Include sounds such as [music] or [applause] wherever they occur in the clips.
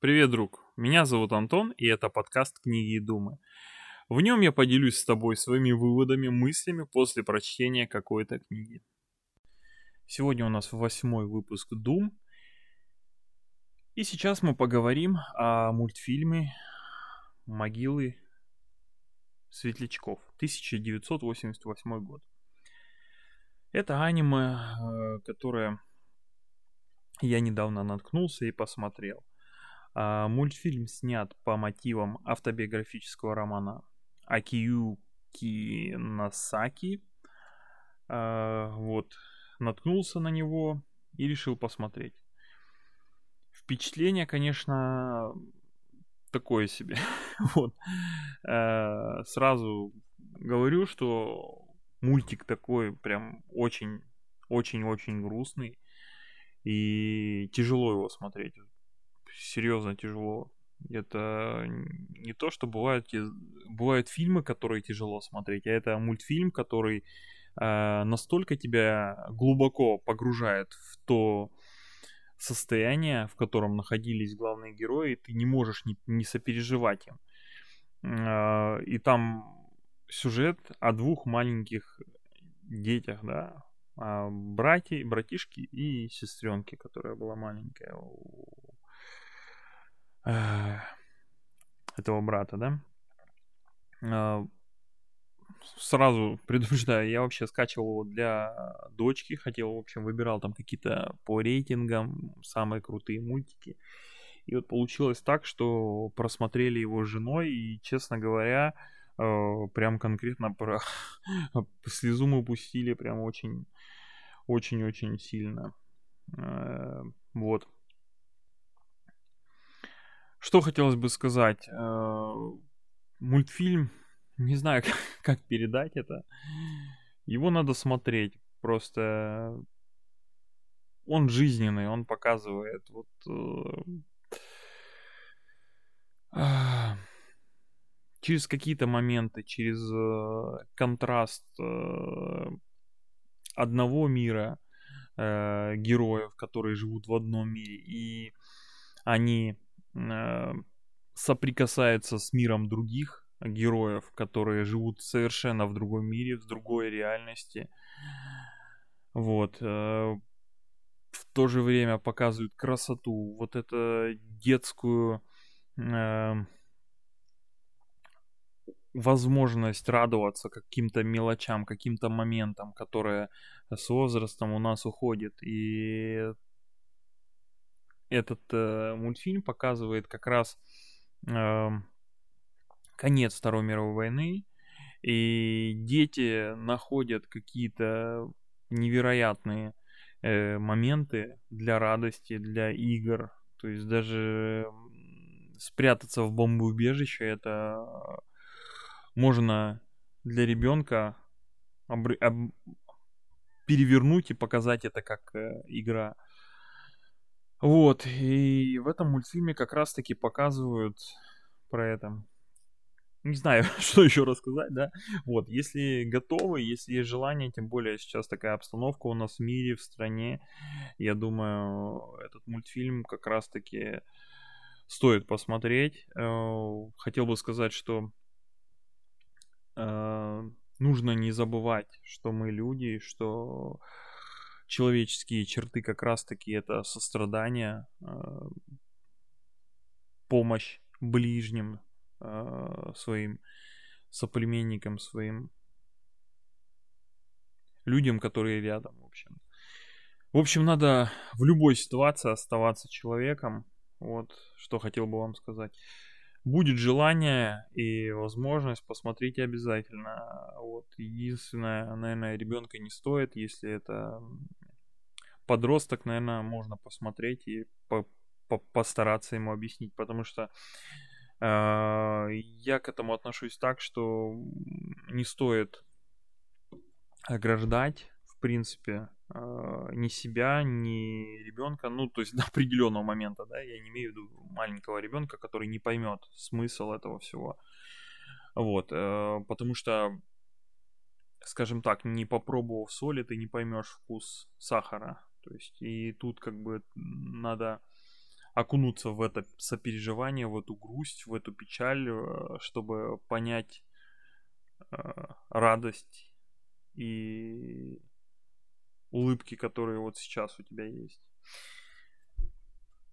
Привет, друг. Меня зовут Антон, и это подкаст «Книги и думы». В нем я поделюсь с тобой своими выводами, мыслями после прочтения какой-то книги. Сегодня у нас восьмой выпуск Дум. И сейчас мы поговорим о мультфильме «Могилы светлячков» 1988 год. Это аниме, э, которое я недавно наткнулся и посмотрел. А, мультфильм снят по мотивам автобиографического романа Акиюки Насаки. А, вот, наткнулся на него и решил посмотреть. Впечатление, конечно, такое себе. [laughs] вот. А, сразу говорю, что мультик такой прям очень, очень-очень грустный. И тяжело его смотреть серьезно тяжело. Это не то, что бывают, бывают фильмы, которые тяжело смотреть, а это мультфильм, который э, настолько тебя глубоко погружает в то состояние, в котором находились главные герои, ты не можешь не, не сопереживать им. Э, и там сюжет о двух маленьких детях, да, братья, братишки и сестренке, которая была маленькая этого брата, да. А, сразу [laughs] предупреждаю, я вообще скачивал его для дочки, хотел, в общем, выбирал там какие-то по рейтингам самые крутые мультики. И вот получилось так, что просмотрели его с женой, и, честно говоря, э, прям конкретно [laughs] про слезу мы пустили прям очень, очень-очень сильно. Э, вот. Что хотелось бы сказать? Э, мультфильм, не знаю, [laughs] как передать это. Его надо смотреть. Просто он жизненный, он показывает вот э, [sighs] через какие-то моменты, через э, контраст одного мира героев, которые живут в одном мире, и они соприкасается с миром других героев, которые живут совершенно в другом мире, в другой реальности. Вот. Э, в то же время показывают красоту, вот это детскую э, возможность радоваться каким-то мелочам, каким-то моментам, которые с возрастом у нас уходят. И этот э, мультфильм показывает как раз э, конец Второй мировой войны, и дети находят какие-то невероятные э, моменты для радости, для игр. То есть даже спрятаться в бомбоубежище это можно для ребенка обр- об- перевернуть и показать это как э, игра. Вот, и в этом мультфильме как раз-таки показывают про это. Не знаю, [laughs] что еще рассказать, да? Вот, если готовы, если есть желание, тем более сейчас такая обстановка у нас в мире, в стране, я думаю, этот мультфильм как раз-таки стоит посмотреть. Э, хотел бы сказать, что э, нужно не забывать, что мы люди, что человеческие черты как раз-таки это сострадание, а, помощь ближним а, своим соплеменникам, своим людям, которые рядом, в общем. В общем, надо в любой ситуации оставаться человеком. Вот, что хотел бы вам сказать. Будет желание и возможность, посмотрите обязательно. Вот, единственное, наверное, ребенка не стоит, если это подросток, наверное, можно посмотреть и по по постараться ему объяснить, потому что э, я к этому отношусь так, что не стоит ограждать, в принципе, э, ни себя, ни ребенка, ну, то есть [laughs] до определенного момента, да, я не имею в виду маленького ребенка, который не поймет смысл этого всего. Вот, э, потому что, скажем так, не попробовав соли, ты не поймешь вкус сахара. То есть и тут как бы надо окунуться в это сопереживание, в эту грусть, в эту печаль, э, чтобы понять э, радость и улыбки, которые вот сейчас у тебя есть.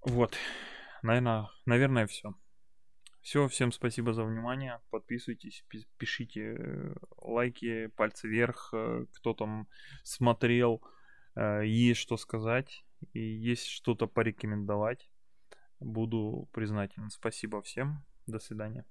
Вот, наверное, наверное, все. Все, всем спасибо за внимание. Подписывайтесь, пишите э, лайки, пальцы вверх, э, кто там смотрел, есть что сказать и есть что-то порекомендовать. Буду признателен. Спасибо всем. До свидания.